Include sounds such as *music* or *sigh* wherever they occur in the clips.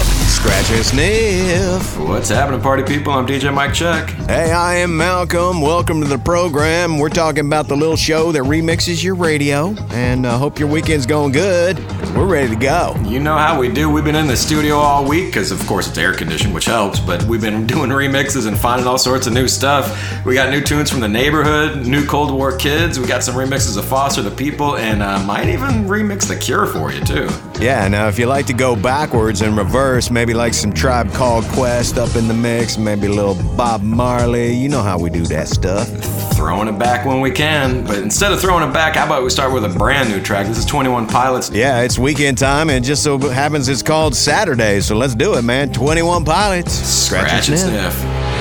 Scratch and sniff. What's happening, party people? I'm DJ Mike Check. Hey, I am Malcolm. Welcome to the program. We're talking about the little show that remixes your radio, and I uh, hope your weekend's going good. We're ready to go. You know how we do. We've been in the studio all week because, of course, it's air conditioned, which helps. But we've been *laughs* doing remixes and finding all sorts of new stuff. We got new tunes from the neighborhood, new Cold War kids. We got some remixes of Foster the People, and uh, might even remix The Cure for you too. Yeah. Now, if you like to go backwards and reverse, maybe like some Tribe Called Quest up in the mix, maybe a little Bob Marley. You know how we do that stuff. Throwing it back when we can. But instead of throwing it back, how about we start with a brand new track? This is 21 Pilots. Yeah, it's weekend time, and just so happens it's called Saturday. So let's do it, man. 21 Pilots. Scratch, Scratch and sniff.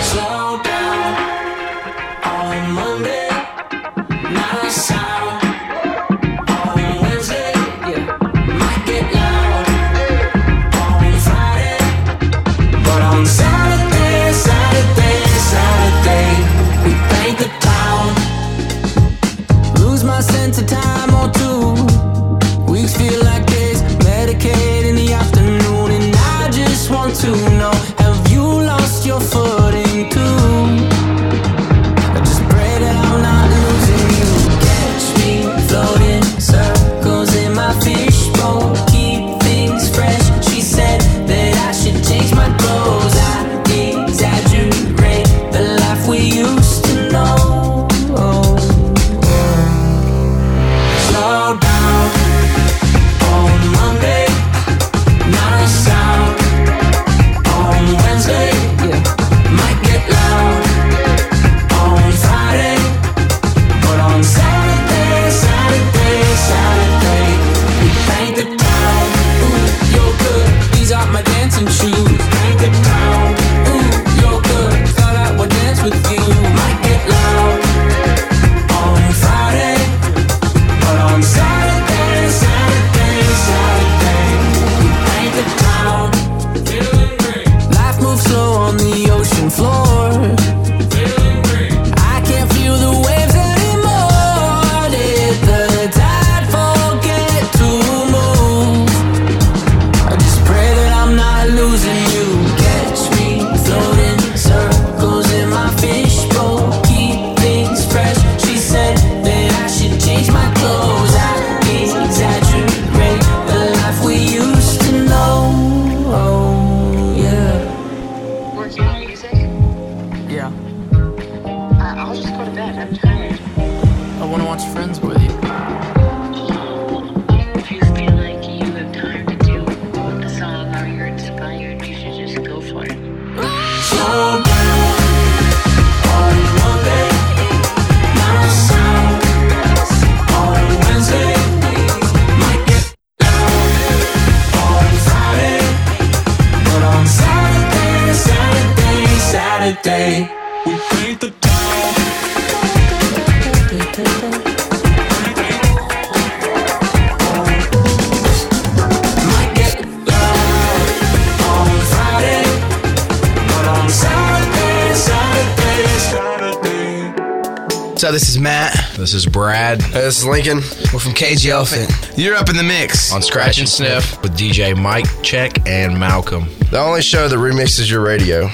Slow down on Monday. Nice This is Brad. this is Lincoln. We're from Cage Elephant. You're up in the mix on Scratch and Sniff with DJ Mike Check and Malcolm. The only show that remixes your radio.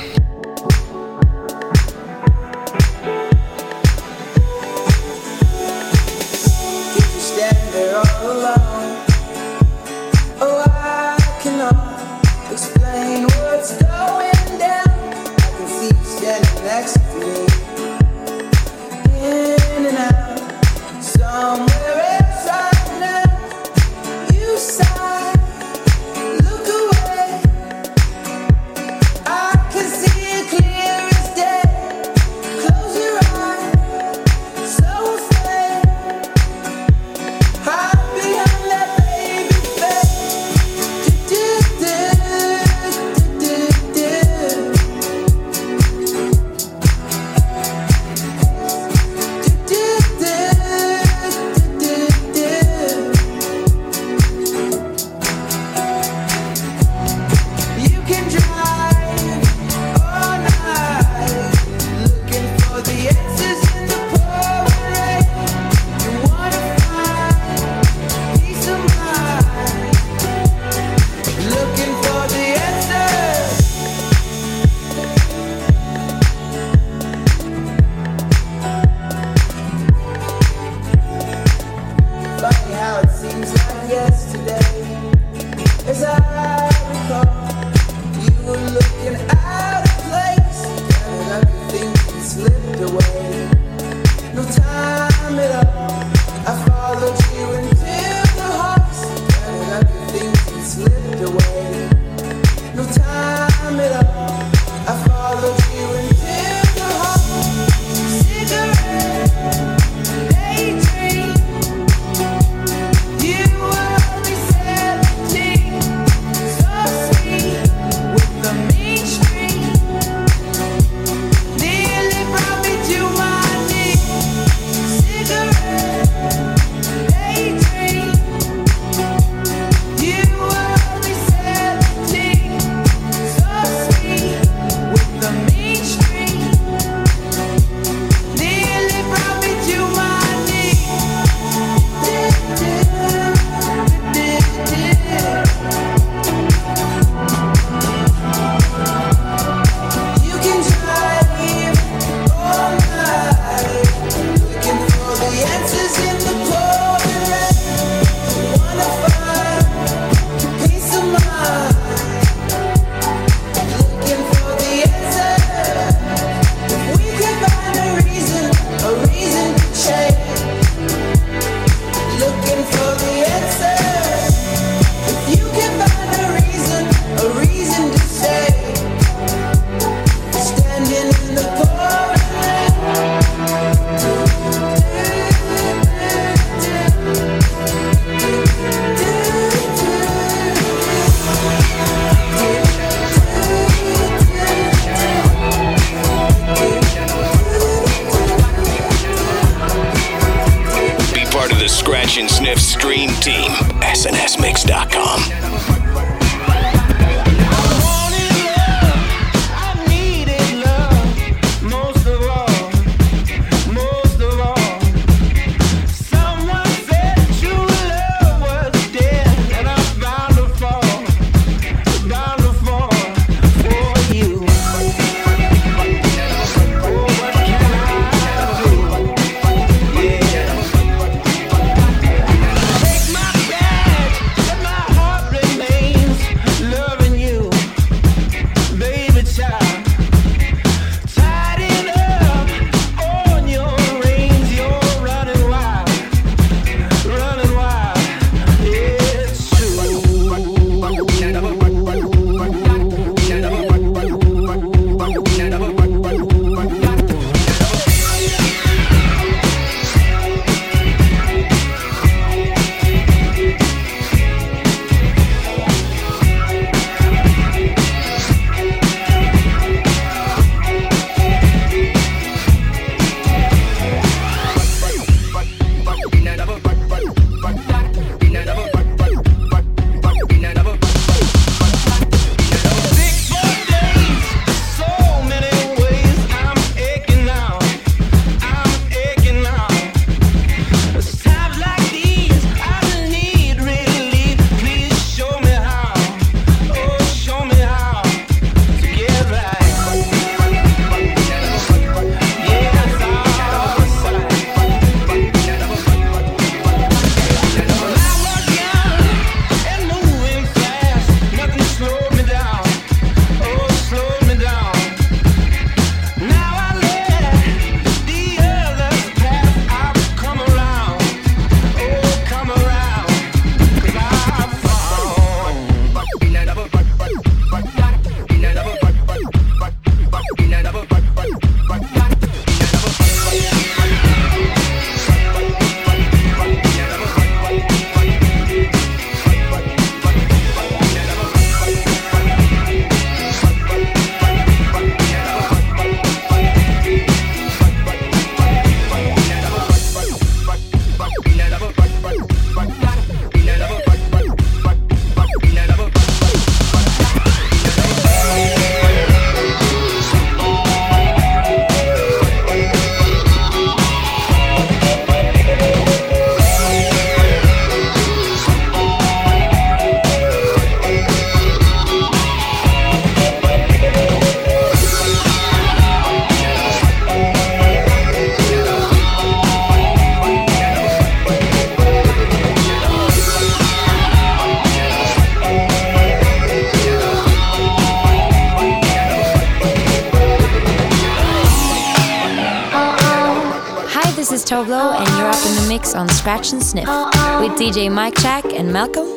DJ Mike Check and Malcolm.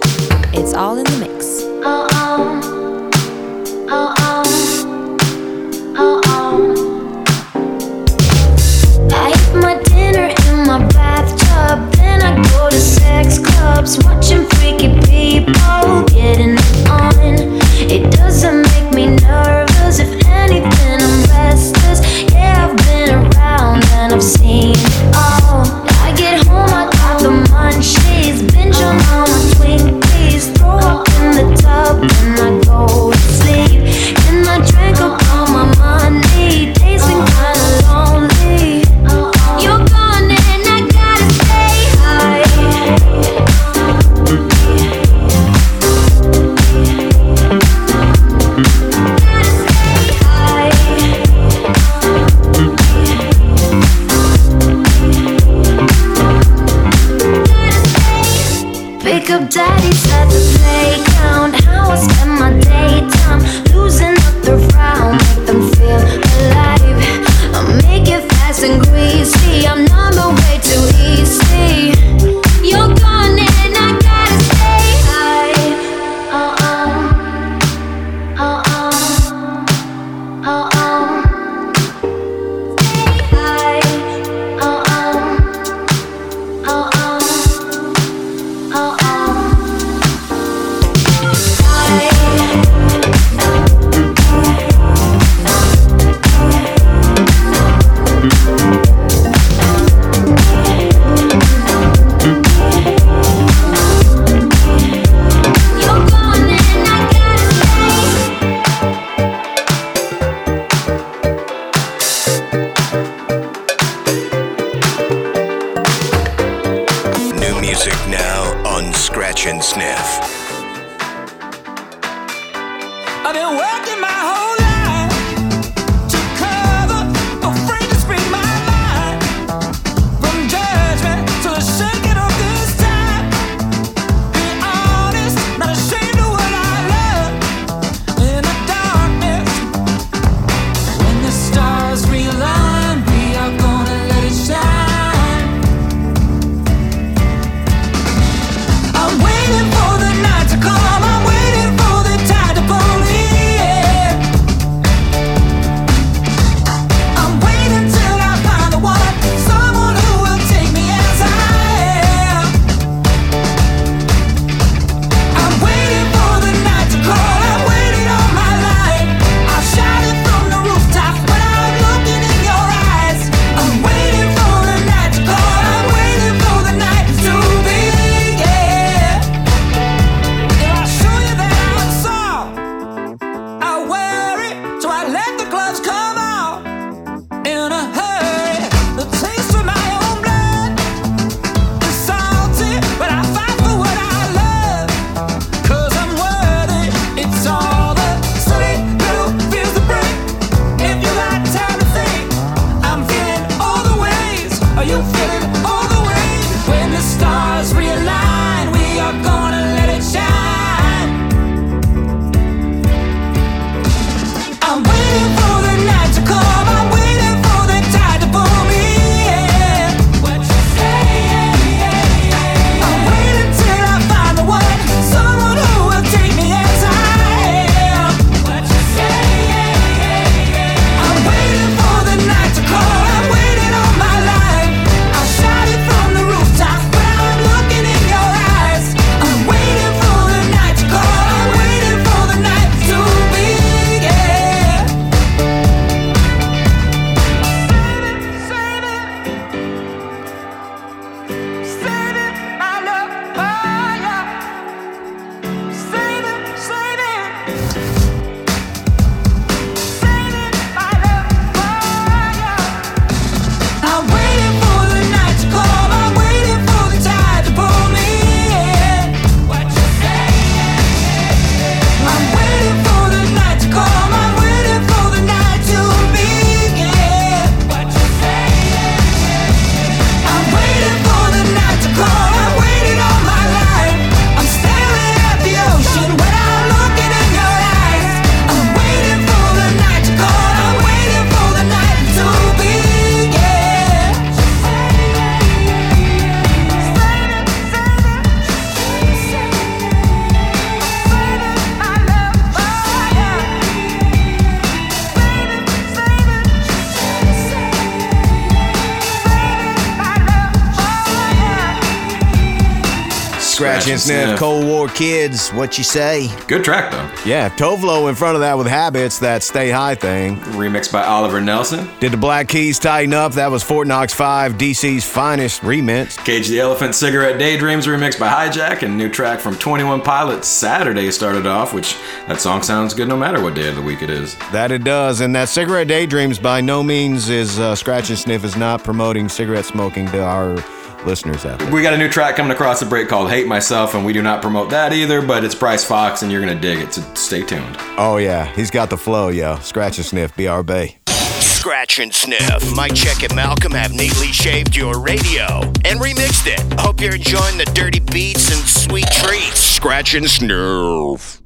Scratch and Sniff, Cold War Kids, what you say? Good track, though. Yeah, Tove Lo in front of that with Habits, that Stay High thing. Remixed by Oliver Nelson. Did the Black Keys tighten up? That was Fort Knox 5, DC's finest remix. Cage the Elephant Cigarette Daydreams remixed by Hijack and new track from 21 Pilots Saturday started off, which that song sounds good no matter what day of the week it is. That it does. And that Cigarette Daydreams by no means is uh, Scratch and Sniff is not promoting cigarette smoking to our listeners out there. We got a new track coming across the break called Hate Myself, and we do not promote that either, but it's Bryce Fox, and you're going to dig it, so stay tuned. Oh, yeah. He's got the flow, yo. Scratch and Sniff, BRB. Scratch and Sniff. Mike Check and Malcolm have neatly shaved your radio and remixed it. Hope you're enjoying the dirty beats and sweet treats. Scratch and Sniff.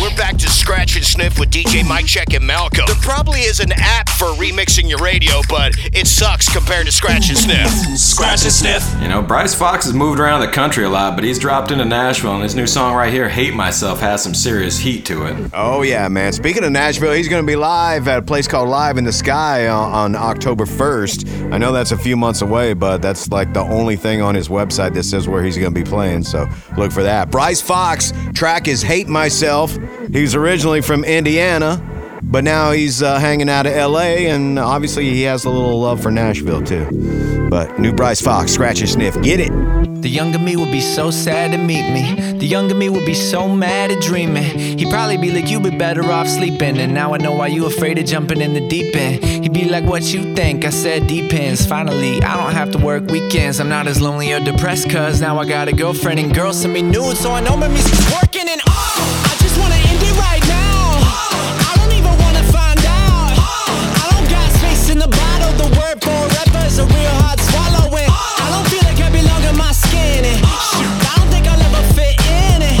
We're back to Scratch and Sniff with DJ Mike Check and Malcolm. There probably is an app for remixing your radio, but it sucks compared to Scratch and Sniff. Scratch and Sniff. You know, Bryce Fox has moved around the country a lot, but he's dropped into Nashville, and his new song right here, Hate Myself, has some serious heat to it. Oh, yeah, man. Speaking of Nashville, he's going to be live at a place called Live in the Sky on, on October 1st. I know that's a few months away, but that's like the only thing on his website that says where he's going to be playing, so look for that. Bryce Fox, track is Hate Myself. He's originally from Indiana, but now he's uh, hanging out of LA, and obviously he has a little love for Nashville too. But new Bryce Fox, scratch and sniff, get it. The younger me would be so sad to meet me. The younger me would be so mad at dreaming. He'd probably be like, you'd be better off sleeping. And now I know why you afraid of jumping in the deep end. He'd be like, What you think? I said, Depends. Finally, I don't have to work weekends. I'm not as lonely or depressed, cause now I got a girlfriend and girls send me nudes. So I know my music's working and oh, a real hard swallowing. I don't feel belong in my skin. And shit, I don't think I'll ever fit in it.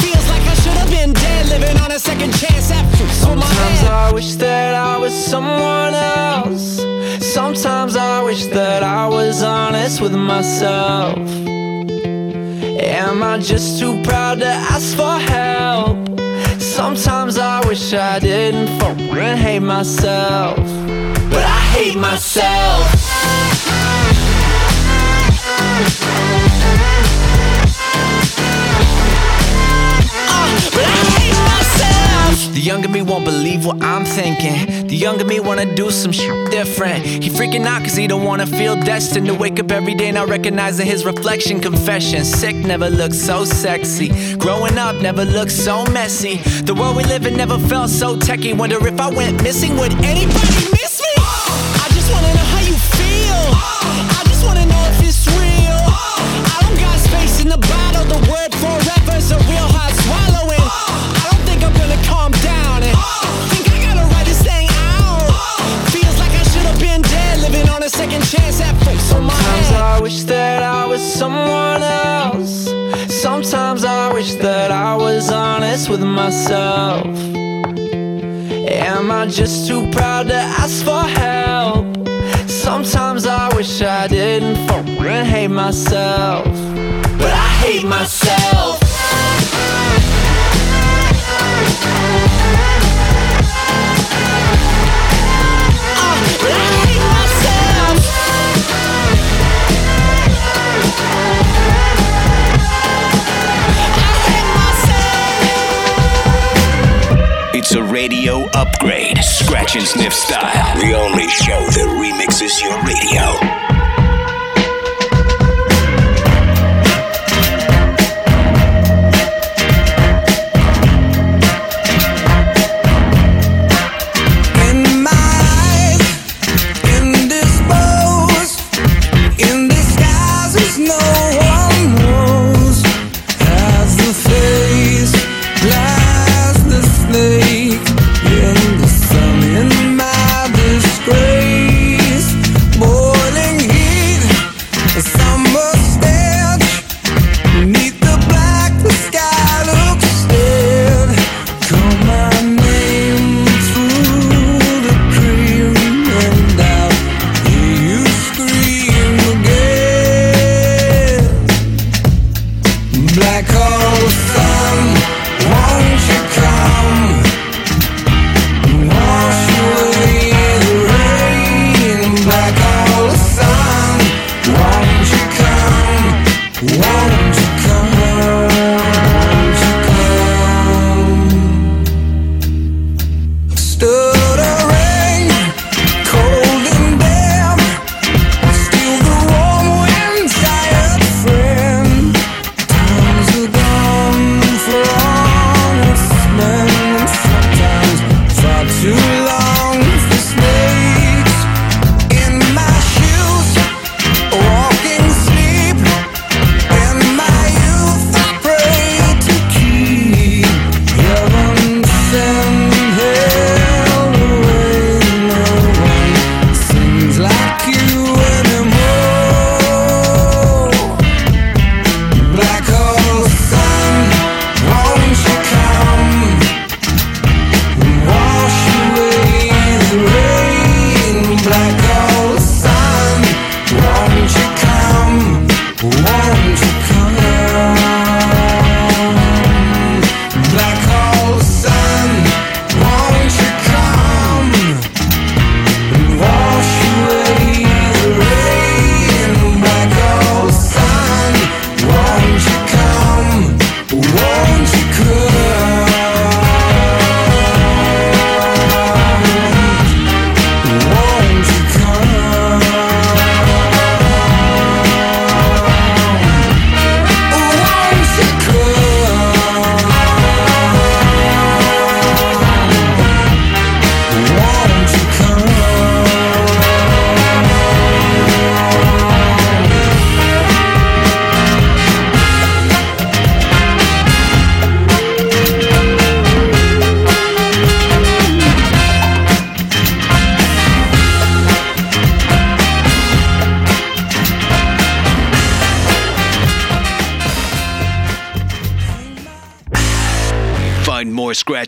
Feels like I should have been dead, living on a second chance after Sometimes I wish that I was someone else. Sometimes I wish that I was honest with myself. Am I just too proud to ask for help? Sometimes I wish I didn't fucking hate myself. But I hate myself. Destined to do some shit different he freaking out cuz he don't want to feel dust in the wake up every day not recognizing his reflection. Confession, sick never looked so sexy. Growing up never looked so messy. The world we live in never felt so techie. Wonder if I went missing, would anybody in the bottle. The word forever's a real hard swallowing. I don't think I'm gonna calm down and think I gotta write this thing out. Feels like I should have been dead, living on a second chance at face on my Sometimes I wish that I was someone else. Sometimes I wish that I was honest with myself. Am I just too proud to ask for help? Sometimes I wish I didn't fucking hate myself. Hate myself. It's a radio upgrade, scratch and sniff style. The only show that remixes your radio.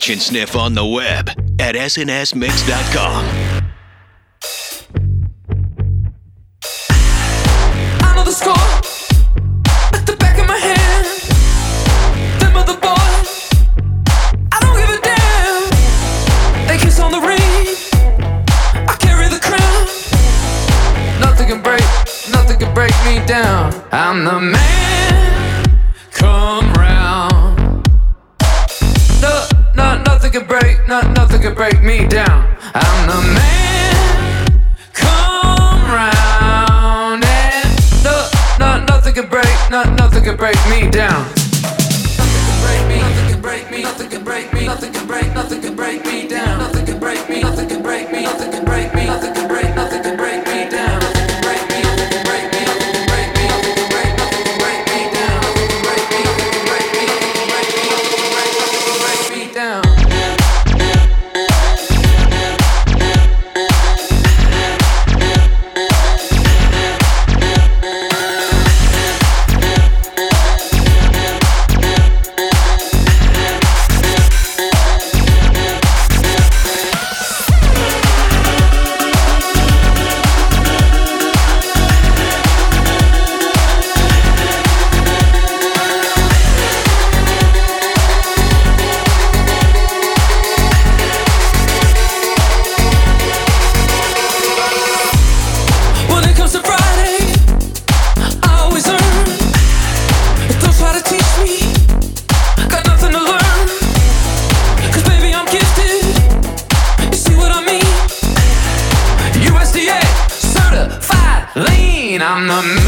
Action Sniff on the web at snsmix.com. I'm the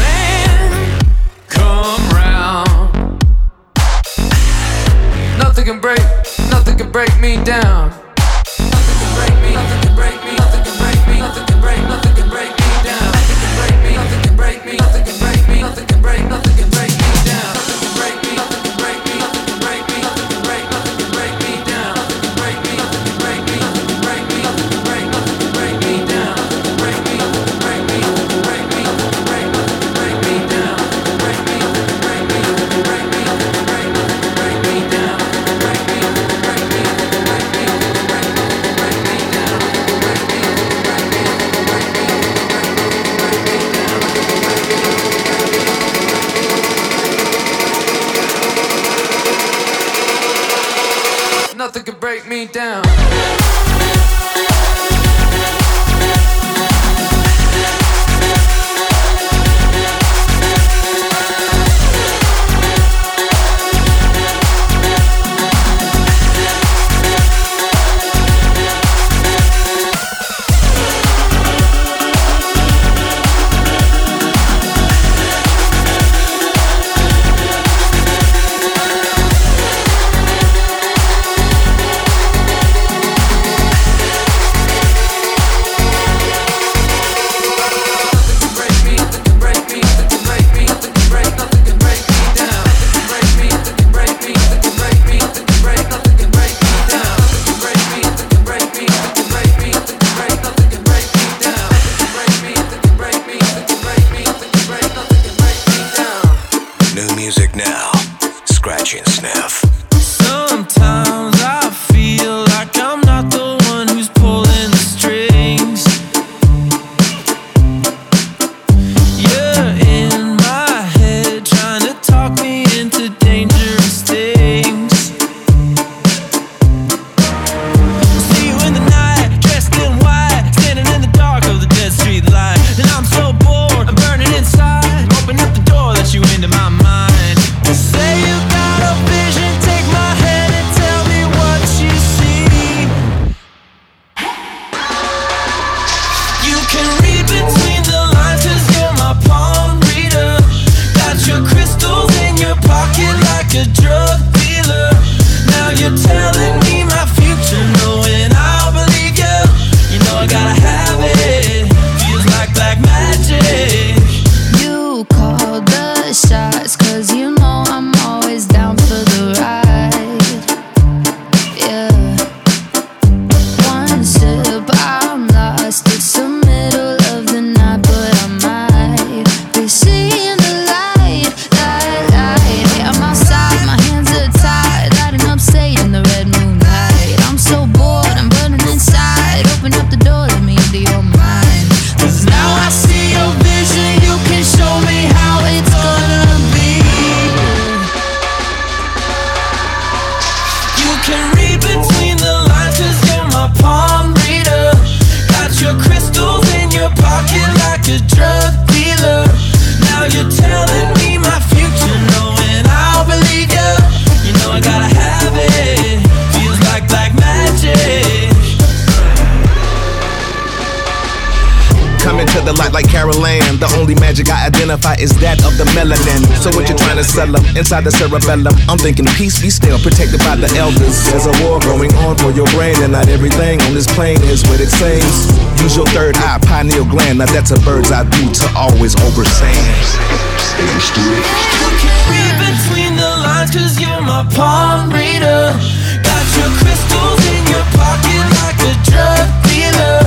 inside the cerebellum? I'm thinking peace be still, protected by the elders. There's a war going on for your brain, and not everything on this plane is what it seems. Use your third eye, pineal gland. Now that's a bird's eye view to always overstand. Read between the lines cause you're my palm reader Got your crystals in your pocket like a drug dealer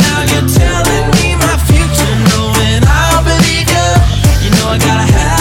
Now you're telling me my future knowing I'll believe you You know I gotta have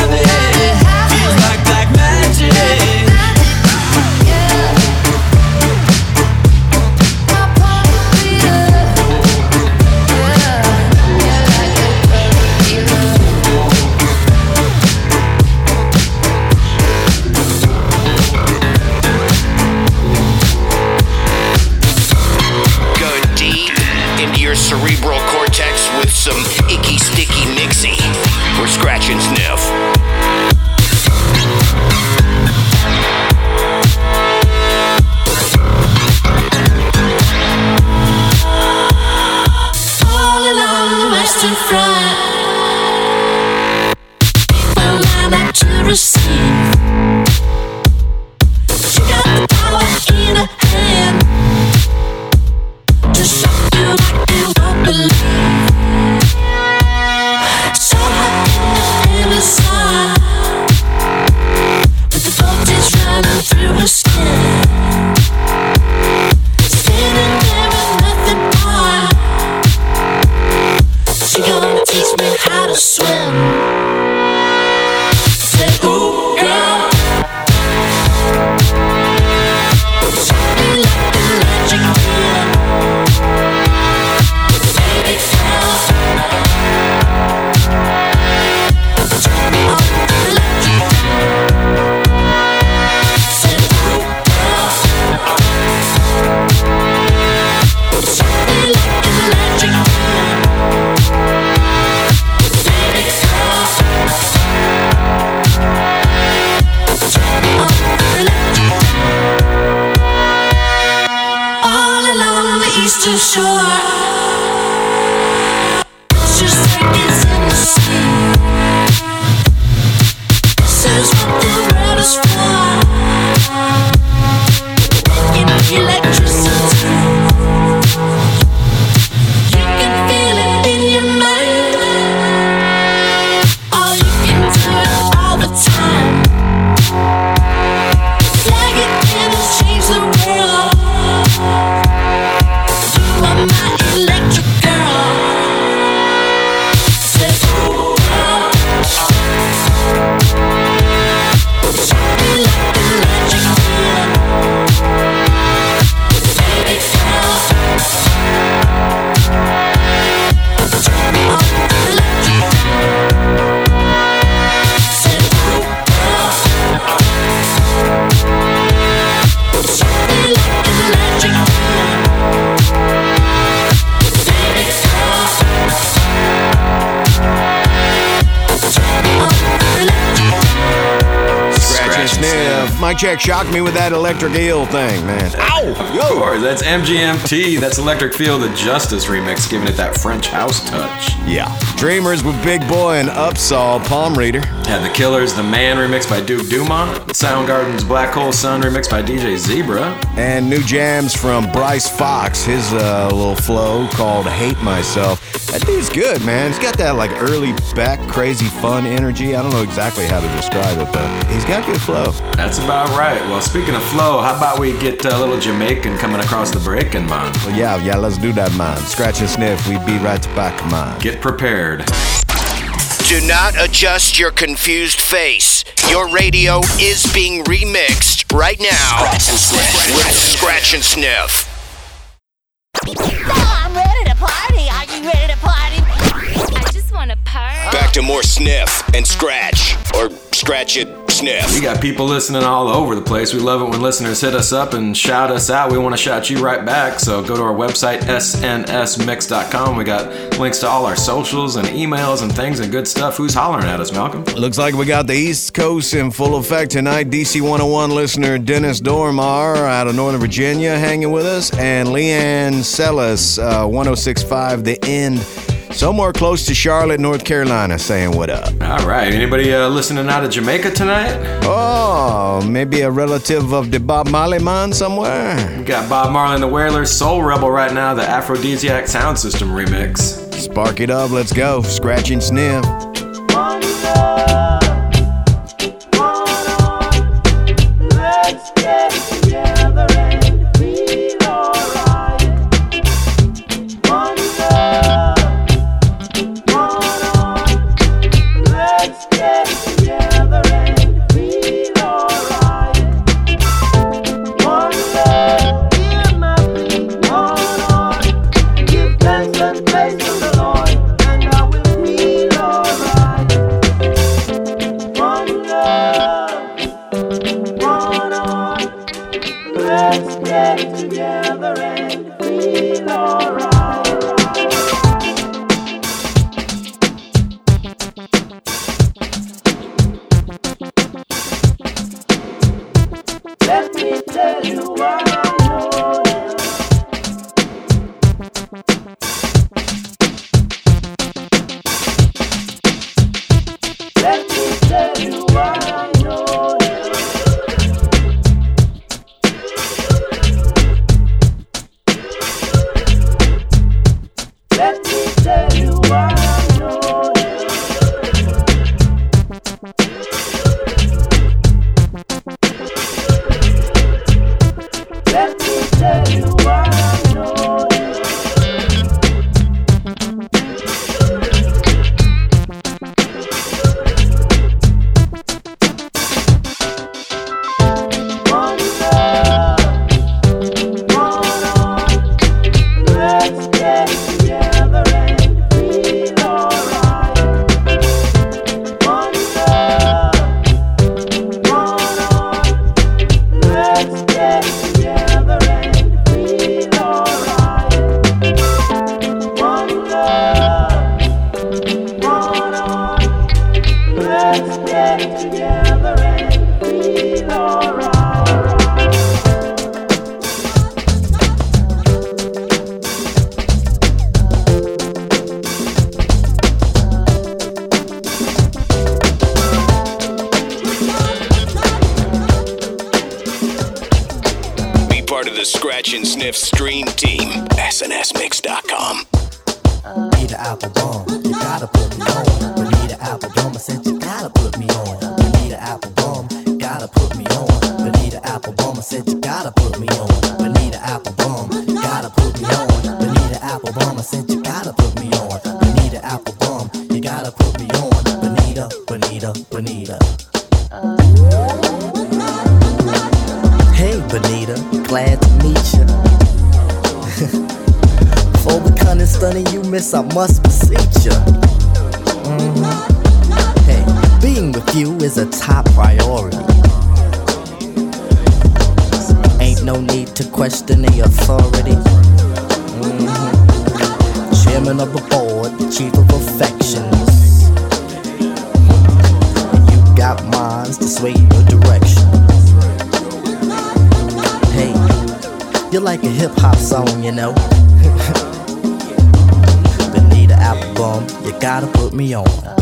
the eastern shore, shocked me with that electric eel thing, man. Ow! Of course, that's MGMT. That's Electric Feel the Justice remix, giving it that French house touch. Yeah. Dreamers with Big Boi and UPSAHL Palm Reader. Had the Killers, The Man remixed by Duke Dumont. Soundgarden's Black Hole Sun remixed by DJ Zebra. And new jams from Bryce Fox, his uh, little flow called Hate Myself. That dude's good, man. He's got that like early back crazy fun energy. I don't know exactly how to describe it, but he's got good flow. That's about right. Well, speaking of flow, how about we get a little Jamaican coming across the break in mind? Well, yeah, yeah, let's do that, man. Scratch and sniff, we be right back, man. Get prepared. Do not adjust your confused face. Your radio is being remixed right now Scratch and sniff. with Scratch and Sniff. Back to more sniff and scratch, or scratch it, sniff. We got people listening all over the place. We love it when listeners hit us up and shout us out. We want to shout you right back. So go to our website, snsmix.com. We got links to all our socials and emails and things and good stuff. Who's hollering at us, Malcolm? Looks like we got the East Coast in full effect tonight. DC 101 listener Dennis Dormar out of Northern Virginia hanging with us, and Leanne Sellis, uh, 1065 The End somewhere close to Charlotte, North Carolina, saying what up. All right. Anybody uh, listening out of Jamaica tonight? Oh, maybe a relative of the Bob Marley man somewhere. We got Bob Marley and the Wailers, Soul Rebel right now, the Aphrodisiac Sound System remix. Spark it up, let's go. Scratch and sniff. Like a hip hop song, you know. *laughs* Bonita Applebum, you gotta put me on.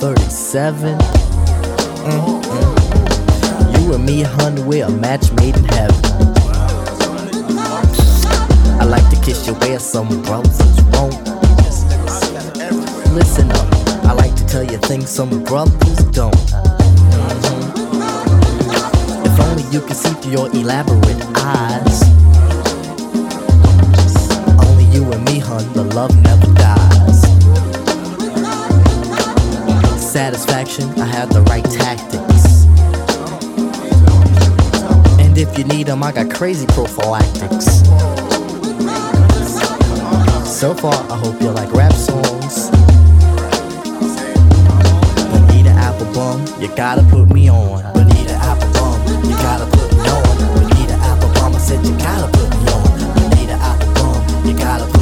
37. Mm-mm. You and me, hun, we're a match made in heaven. I like to kiss your ass, some brothers won't. Listen up, I like to tell you things some brothers don't. Mhm. If only you could see through your elaborate eyes. Only you and me, hun, the love never dies. satisfaction, I have the right tactics. And if you need them, I got crazy prophylactics. So far, I hope you like rap songs. Bonita Applebum, you gotta put me on. Bonita Applebum, you gotta put me on. Bonita Applebum, I said you gotta put me on. Bonita Applebum, you gotta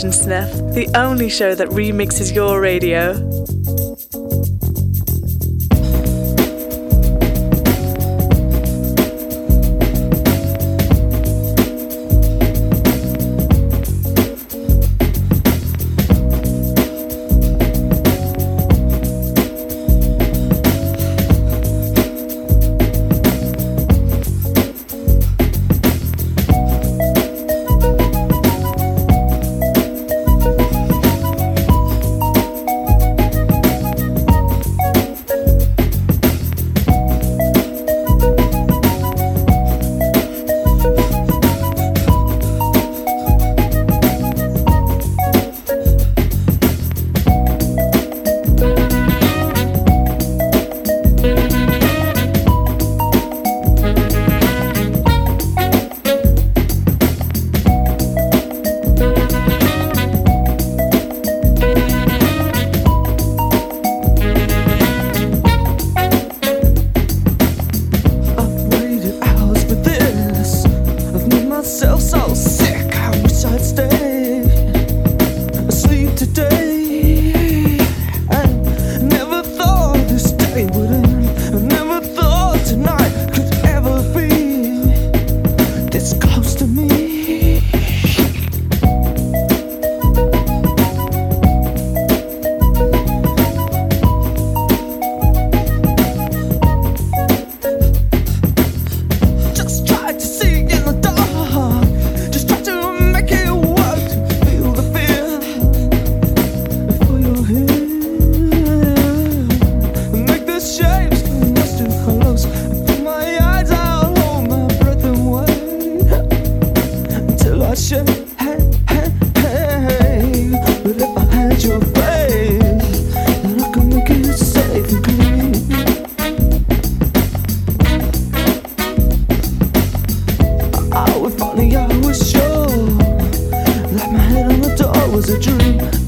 Scratch and Sniff, the only show that remixes your radio. My head on the door was a dream.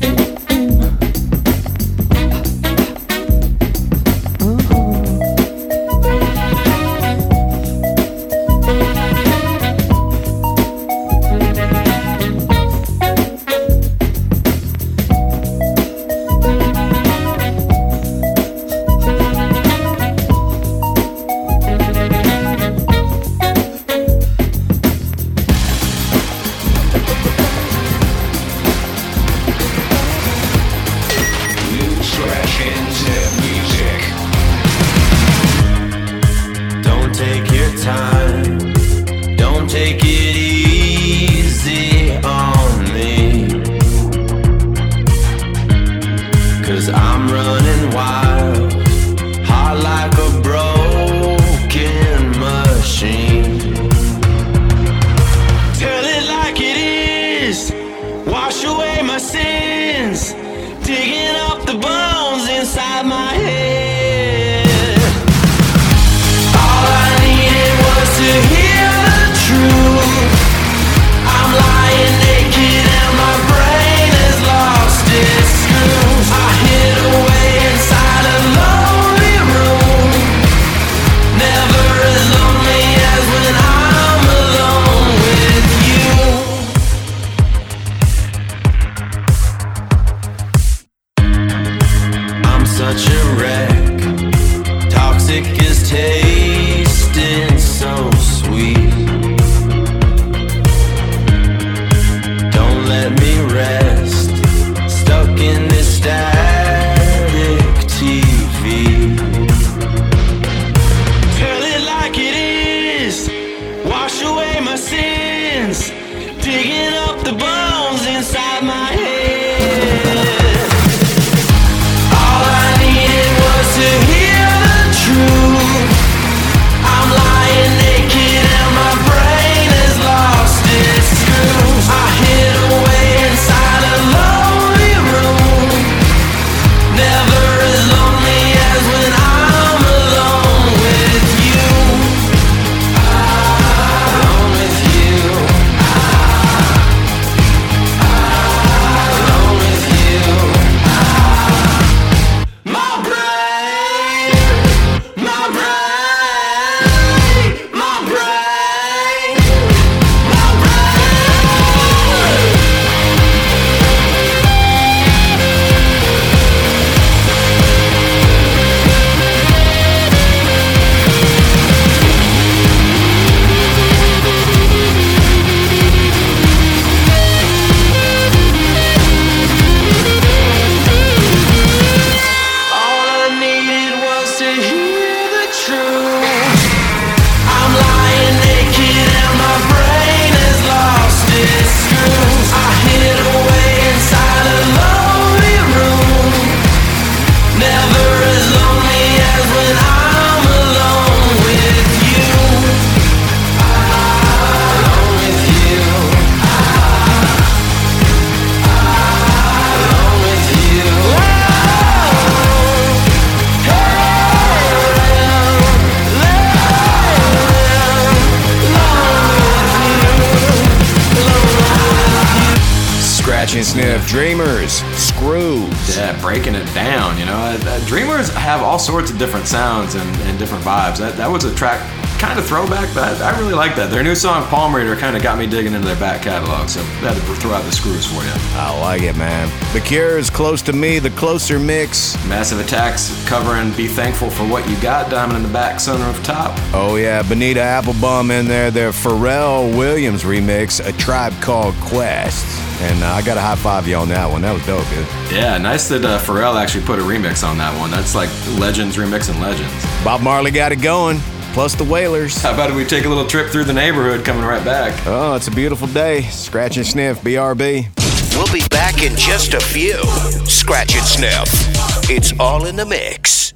Dreamers, Screws. Yeah, breaking it down. You know, Uh, uh, Dreamers have all sorts of different sounds and, and different vibes. That, that was a track kind of throwback, but I, I really like that. Their new song Palm Reader kind of got me digging into their back catalog, so to throw out the screws for you. I like it, man. The Cure is close to me, the closer mix. Massive Attacks covering Be Thankful for What You Got, Diamond in the Back, Sunroof Top. Oh yeah, Bonita Applebum in there. Their Pharrell Williams remix, A Tribe Called Quest. And uh, I got a high five you on that one. That was dope, dude. Yeah, nice that uh, Pharrell actually put a remix on that one. That's like Legends remixing Legends. Bob Marley got it going. Plus the Wailers. How about we take a little trip through the neighborhood coming right back? Oh, it's a beautiful day. Scratch and sniff, BRB. We'll be back in just a few. Scratch and sniff. It's all in the mix.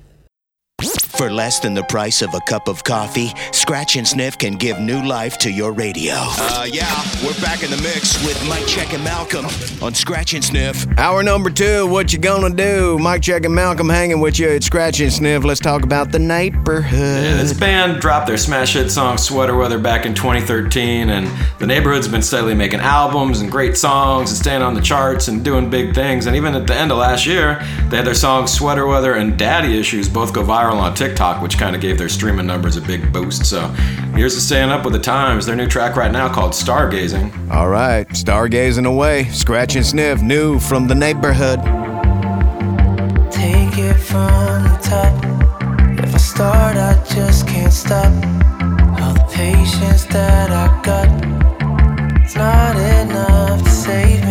For less than the price of a cup of coffee, Scratch and Sniff can give new life to your radio. Uh, yeah, we're back in the mix with Mike Check and Malcolm on Scratch and Sniff. Hour number two, what you gonna do? Mike Check and Malcolm hanging with you at Scratch and Sniff. Let's talk about the Neighbourhood. Yeah, this band dropped their smash hit song Sweater Weather back in 2013, and the Neighbourhood's been steadily making albums and great songs and staying on the charts and doing big things. And even at the end of last year, they had their songs Sweater Weather and Daddy Issues both go viral on TikTok, which kind of gave their streaming numbers a big boost. So here's to staying up with the times. Their new track right now called Stargazing. All right, stargazing away. Scratch and Sniff, new from the Neighbourhood. Take it from the top. If I start, I just can't stop. All the patience that I got, it's not enough to save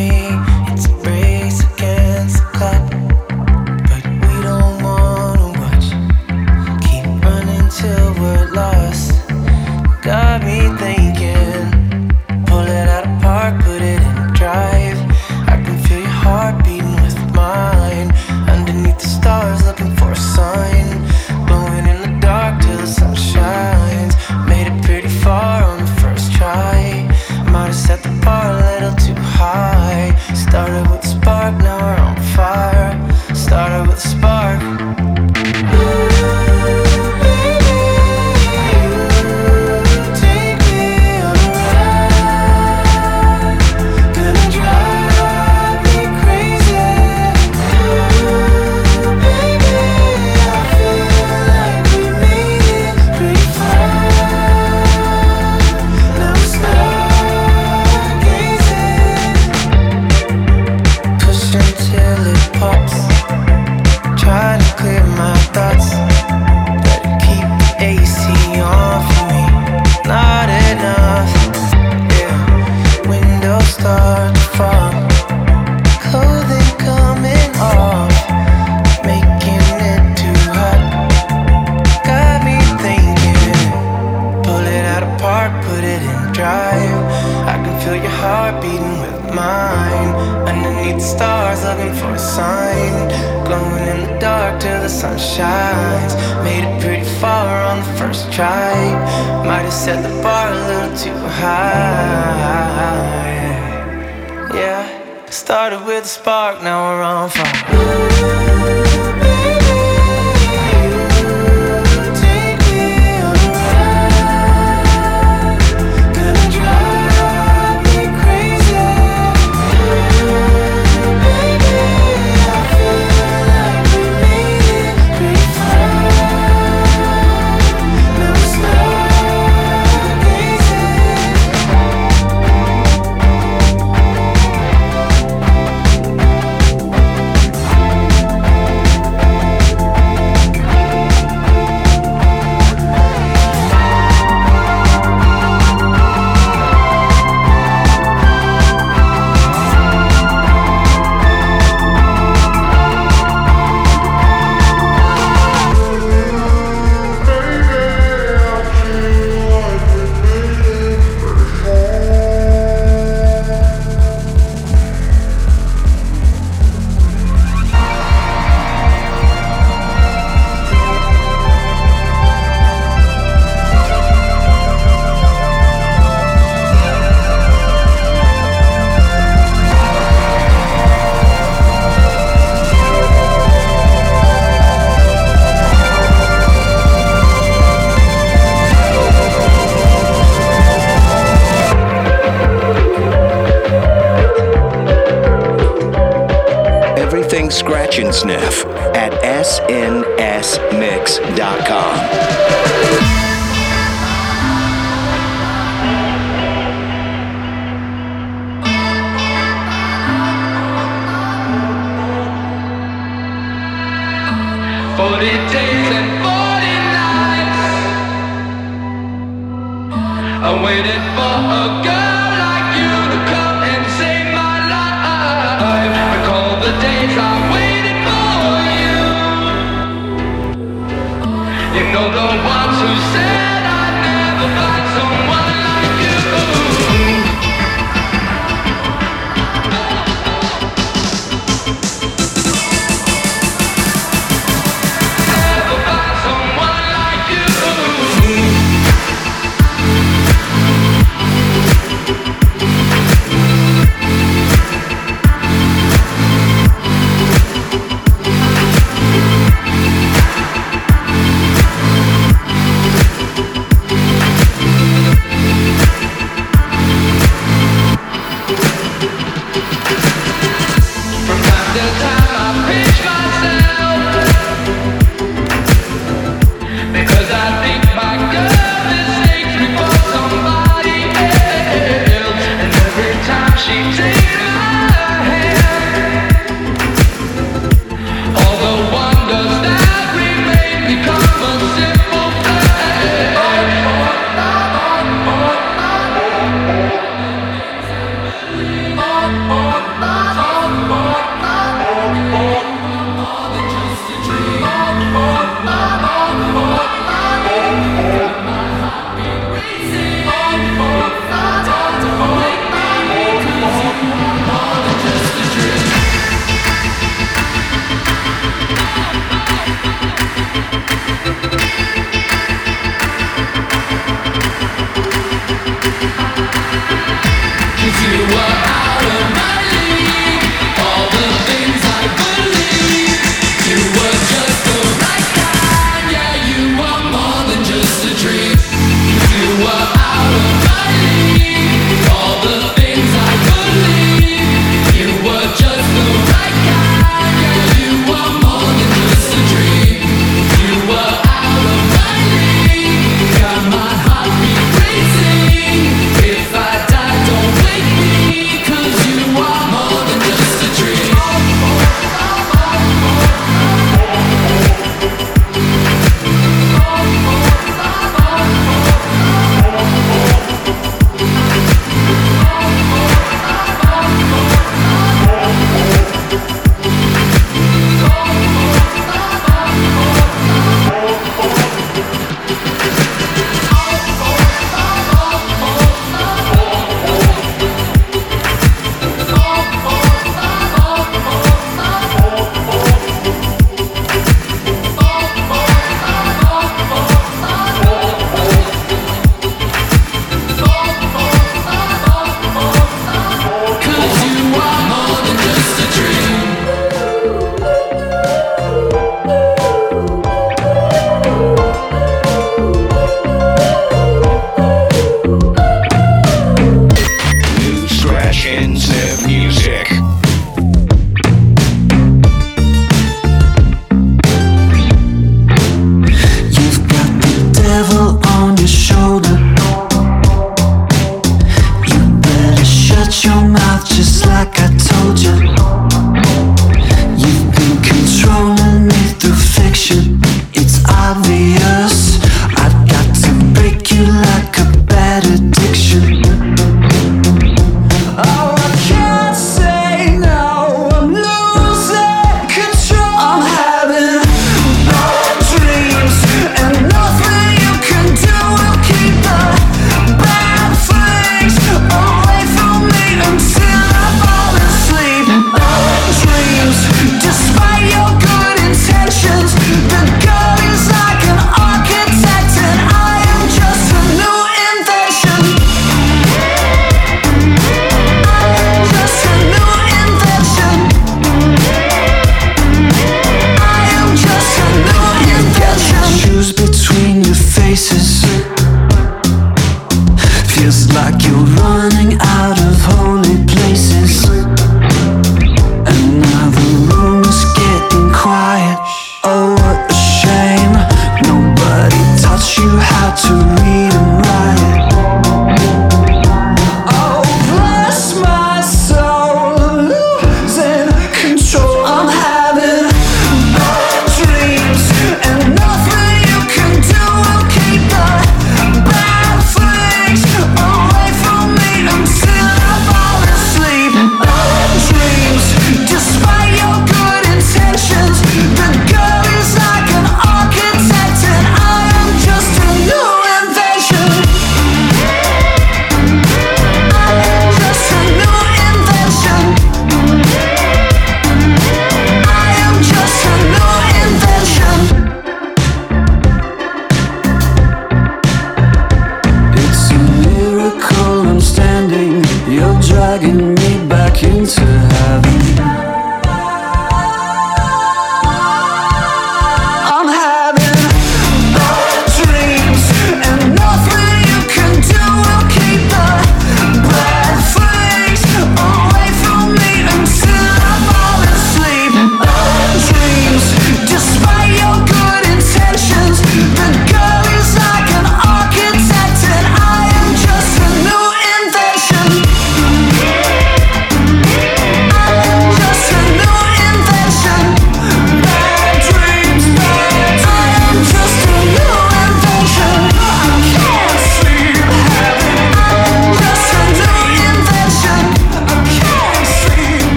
ones who said I'd never find someone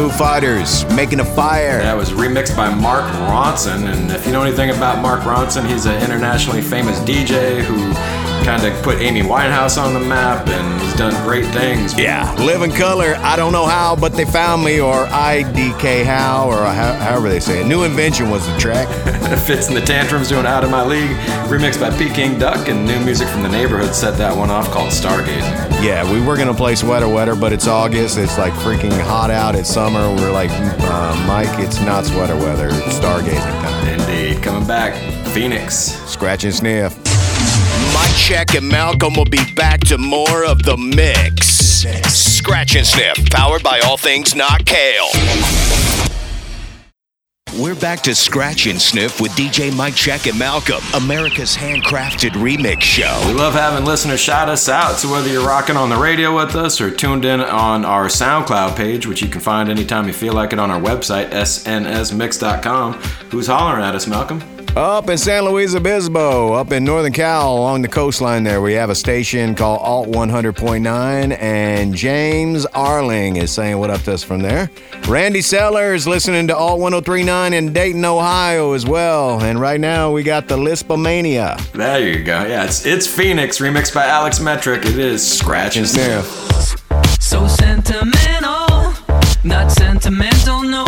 Foo Fighters, Making a Fire. That was remixed by Mark Ronson. And if you know anything about Mark Ronson, he's an internationally famous DJ who kind of put Amy Winehouse on the map and done great things. Yeah, Live in Color, I don't know how, but they found me, or IDK How, or how, however they say it. New Invention was the track. *laughs* Fitz and the Tantrums doing Out of My League, remixed by Peking Duk, and new music from the Neighbourhood set that one off called Stargazing. Yeah, we were gonna play Sweater Weather, but it's August. It's like freaking hot out. It's summer. We're like, uh, Mike, it's not sweater weather. It's stargazing time. Indeed. Coming back, Phoenix. Scratch and sniff. Mike Check and Malcolm will be back to more of the mix. Scratch and Sniff, powered by All Things Not Kale. We're back to Scratch and Sniff with DJ Mike Check and Malcolm, America's handcrafted remix show. We love having listeners shout us out. So whether you're rocking on the radio with us or tuned in on our SoundCloud page, which you can find anytime you feel like it on our website, snsmix.com, who's hollering at us, Malcolm? Up in San Luis Obispo, up in Northern Cal, along the coastline there, we have a station called Alt 100.9, and James Arling is saying what up to us from there. Randy Sellers listening to Alt 103.9 in Dayton, Ohio as well. And right now we got the Lisztomania. There you go. Yeah, it's it's Phoenix, remixed by Alex Metric. It is Scratch and Sniff. So sentimental, not sentimental, no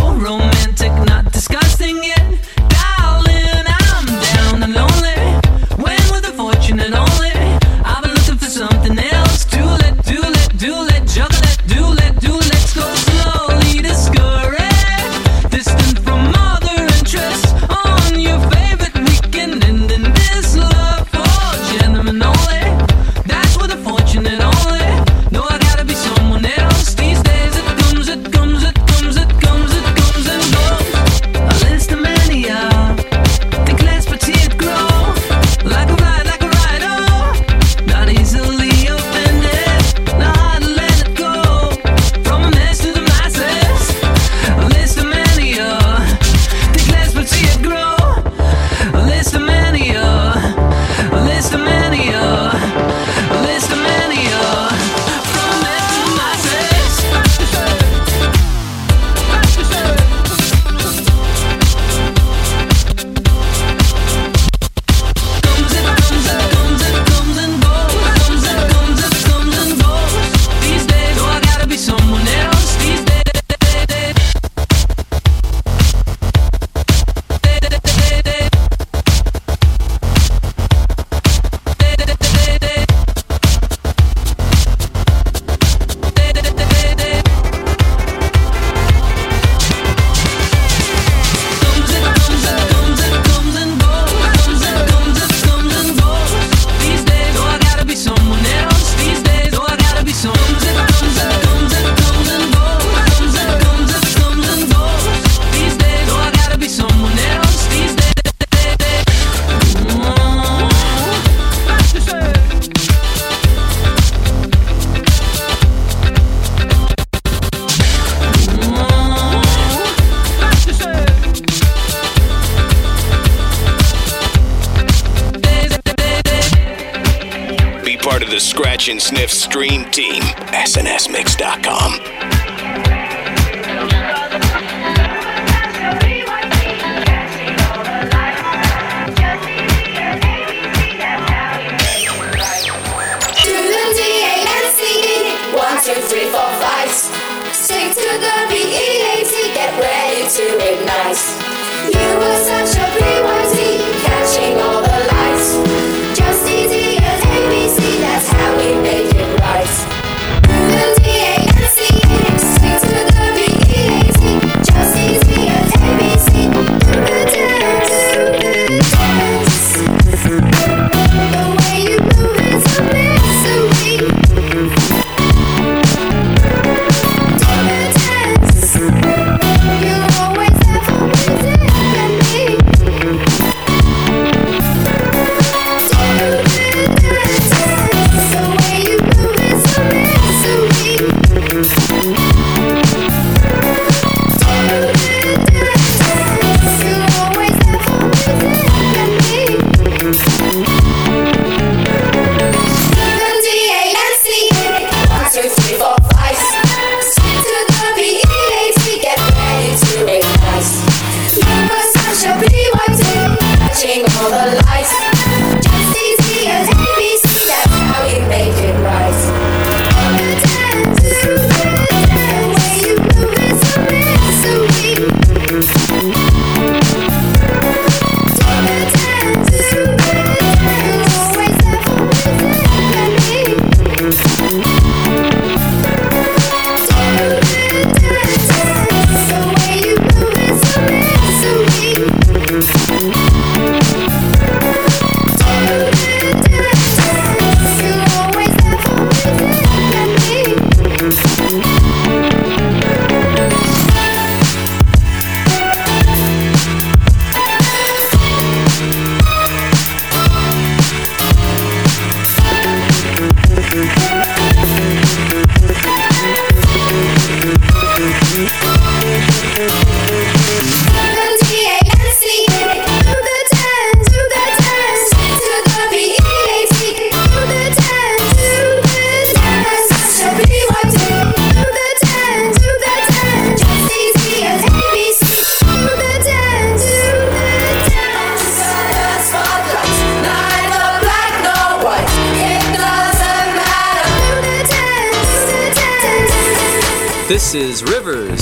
the Sniff stream team. SNSMix.com.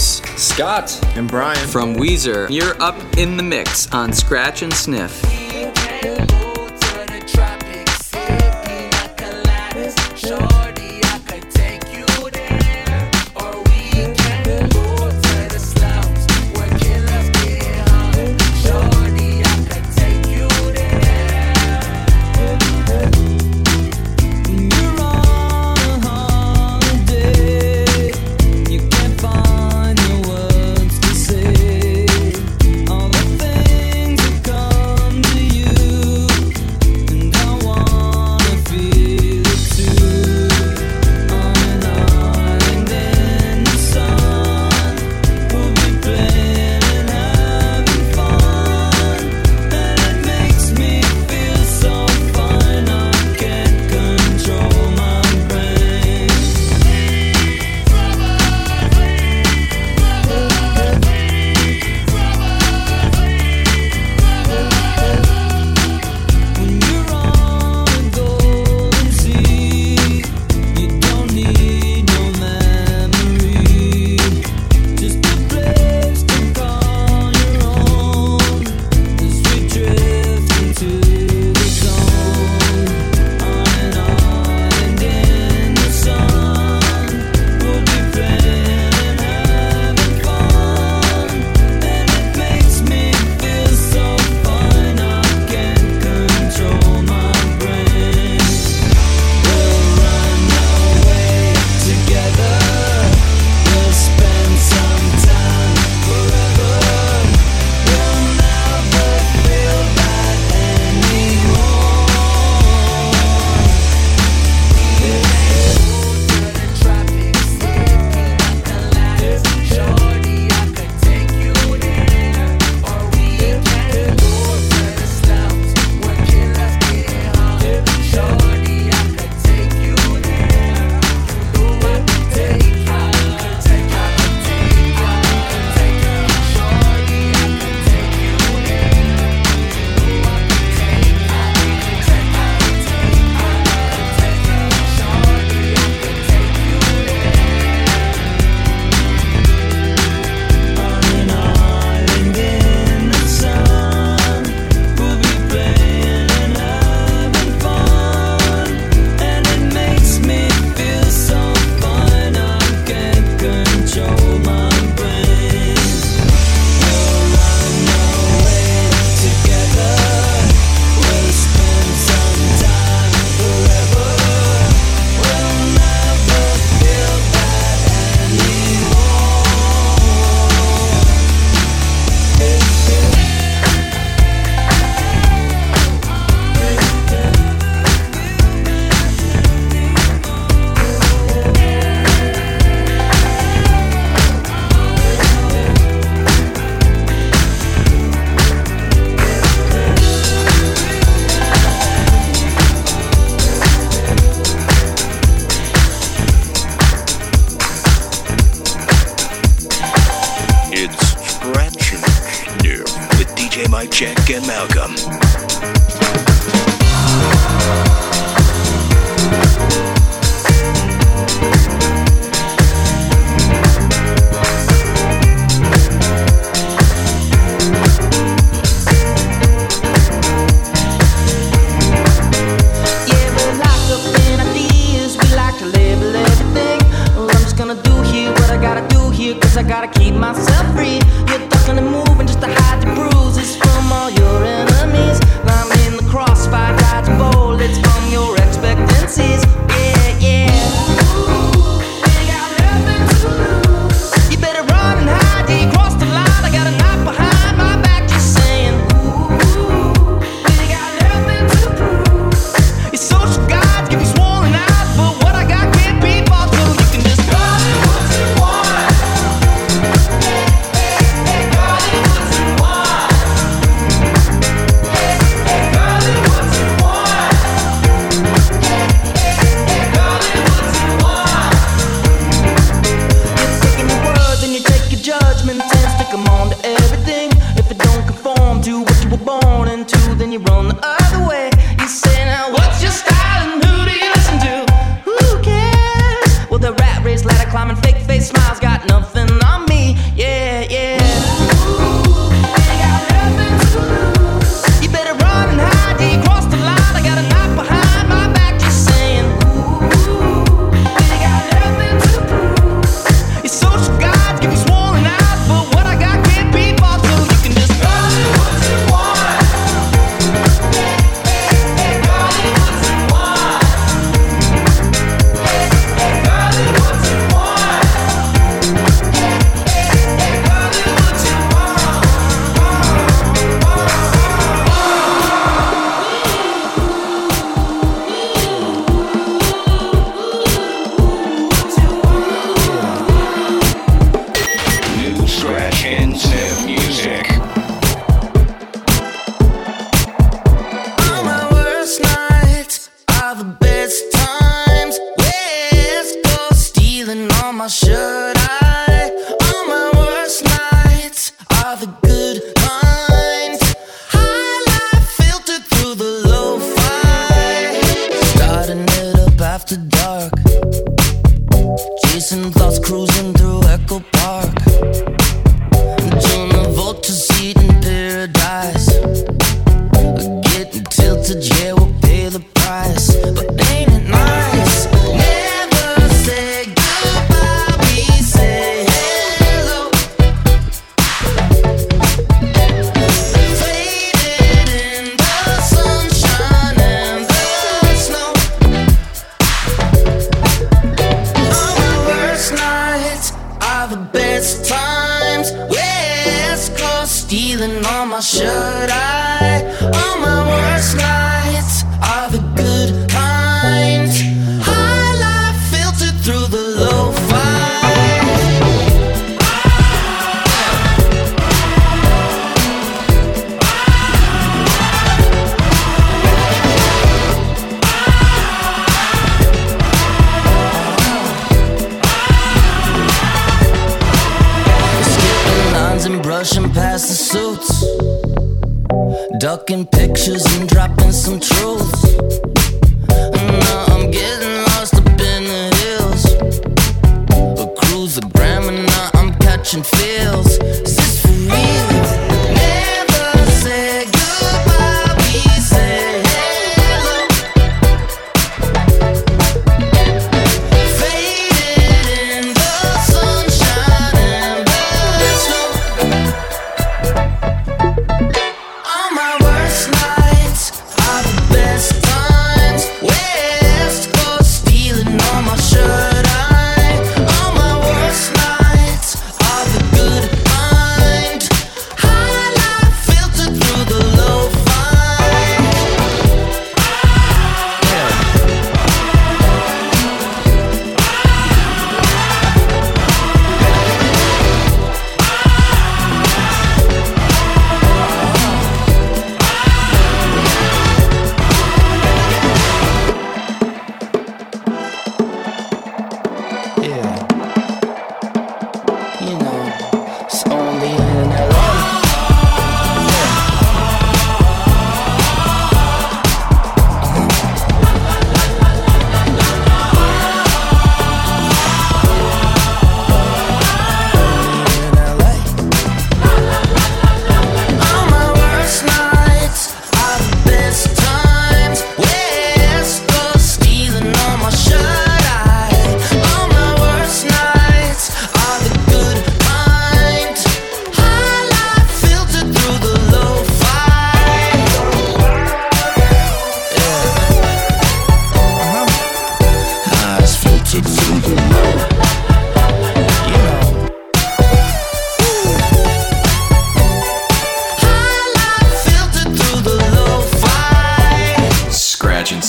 Scott and Brian from Weezer. You're up in the mix on Scratch and Sniff.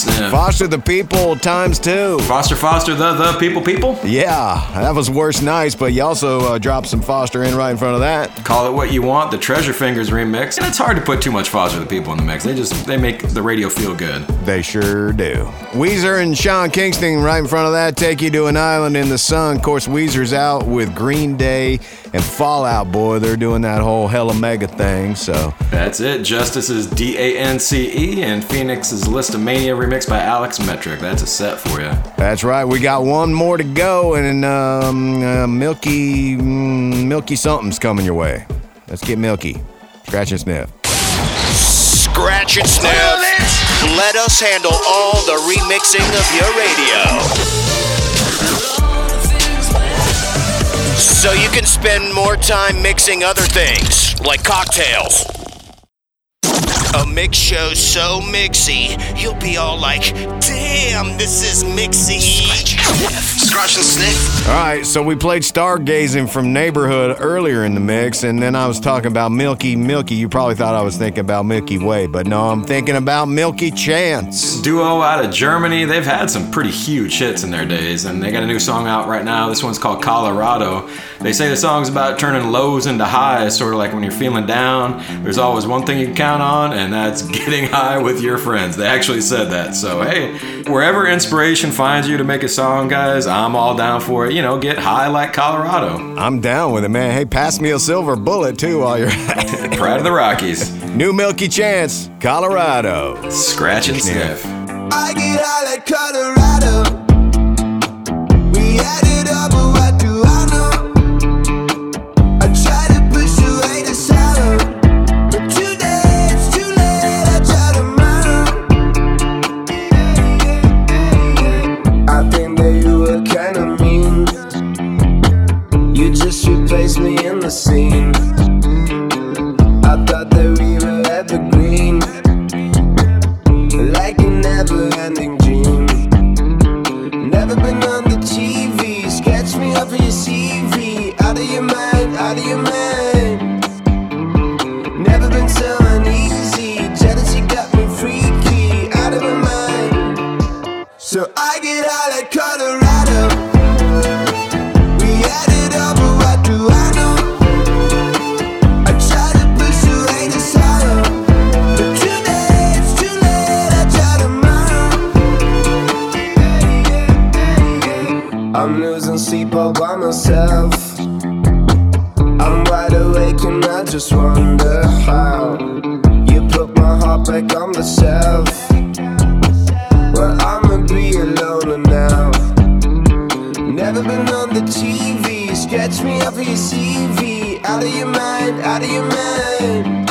And. Foster the people times two. Foster, foster the the people, people. Yeah, that was worse nice, but you also uh, dropped some Foster in right in front of that. Call it what you want. The Treasure Fingers remix, and it's hard to put too much Foster the people in the mix. They just they make the radio feel good. They sure do. Weezer and Sean Kingston right in front of that take you to an island in the sun. Of course, Weezer's out with Green Day and Fall Out Boy. They're doing that whole hella mega thing. So That's it. Justice is D A N C E, and Phoenix is Lisztomania remixed by Alex Metric. That's a set for you. that's right. We got one more to go, and um, uh, Milky mm, Milky something's coming your way. Let's get Milky. Scratch and sniff. Scratch and sniff. Let us handle all the remixing of your radio. So you can spend more time mixing other things, like cocktails. A mix show so mixy, you'll be all like, damn, this is mixy. Scratch and sniff. All right, so we played Stargazing from Neighbourhood earlier in the mix, and then I was talking about Milky Milky. You probably thought I was thinking about Milky Way, but no, I'm thinking about Milky Chance. Duo out of Germany. They've had some pretty huge hits in their days, and they got a new song out right now. This one's called Colorado. They say the song's about turning lows into highs, sort of like when you're feeling down. There's always one thing you can count on, and that's *laughs* getting high with your friends. They actually said that. So, hey, wherever inspiration finds you to make a song, guys, I'm all down for it. You know, get high like Colorado. I'm down with it, man. Hey, pass me a silver bullet, too, while you're *laughs* at it. Pride of the Rockies. New Milky Chance, Colorado. Scratch and sniff. I get high like Colorado. We had it up, but seen out of your mind, out of your mind.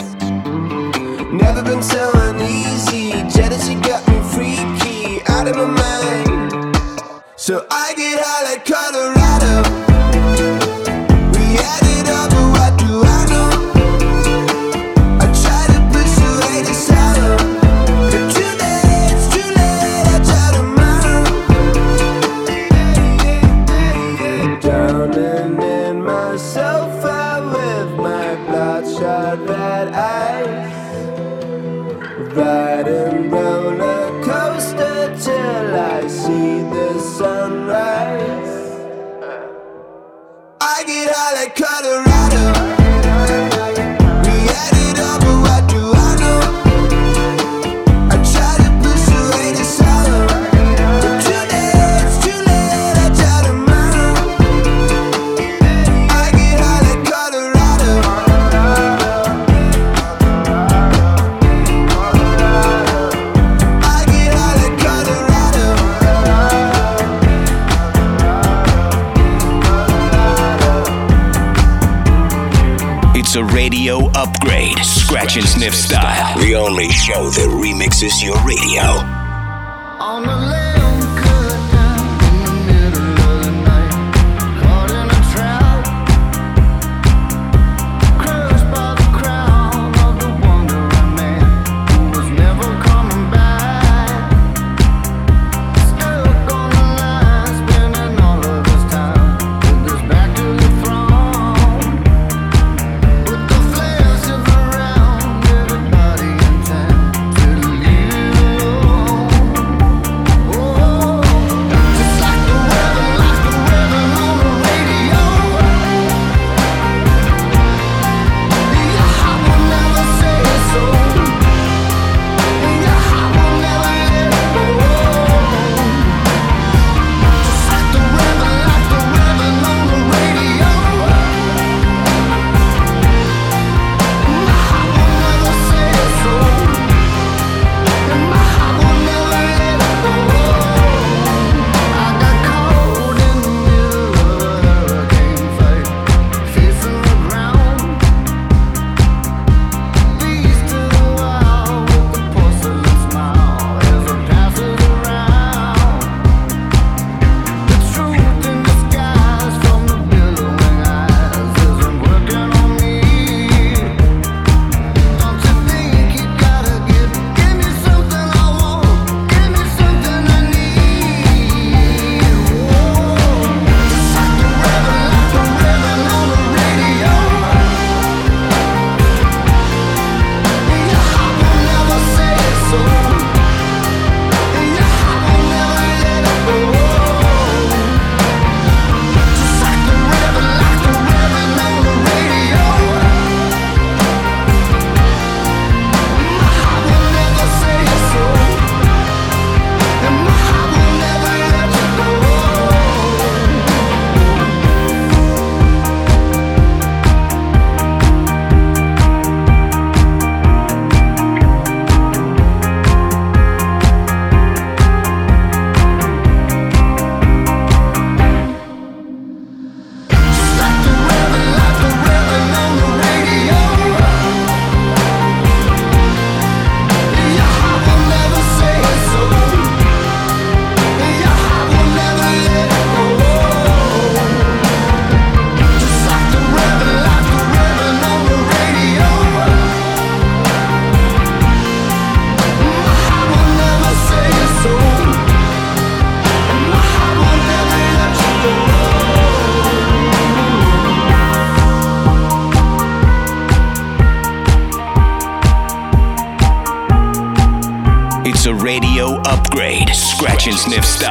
Sniff stuff.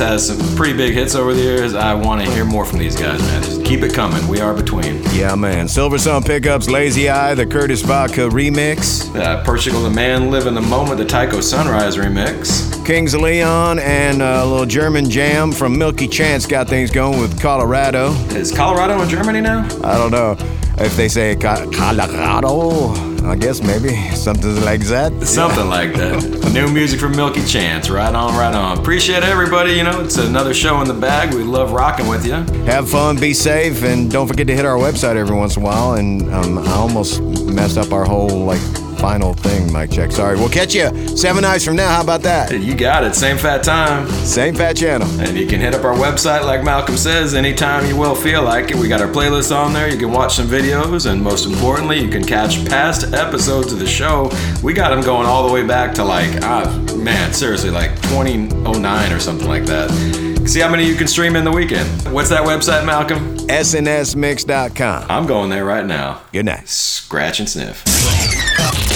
has some pretty big hits over the years. I want to hear more from these guys, man. Just keep it coming. We are between. Yeah, man. Silver Sun Pickups, Lazy Eye, the Curtis Vodka remix. Uh, Portugal the Man, Live in the Moment, the Tycho Sunrise remix. Kings of Leon and a little German jam from Milky Chance got things going with Colorado. Is Colorado in Germany now? I don't know if they say Colorado. I guess maybe something like that. Something like that. *laughs* New music from Milky Chance. Right on, right on. Appreciate everybody. You know, it's another show in the bag. We love rocking with you. Have fun, be safe, and don't forget to hit our website every once in a while. And um, I almost messed up our whole like final thing, Mike Check. Sorry. We'll catch you seven nights from now. How about that? You got it. Same fat time. Same fat channel. And you can hit up our website, like Malcolm says, anytime you will feel like it. We got our playlist on there. You can watch some videos, and most importantly, you can catch past episodes of the show. We got them going all the way back to like, ah, man, seriously, like 2009 or something like that. See how many you can stream in the weekend. What's that website, Malcolm? SNSmix.com. I'm going there right now. Good night. Scratch and sniff.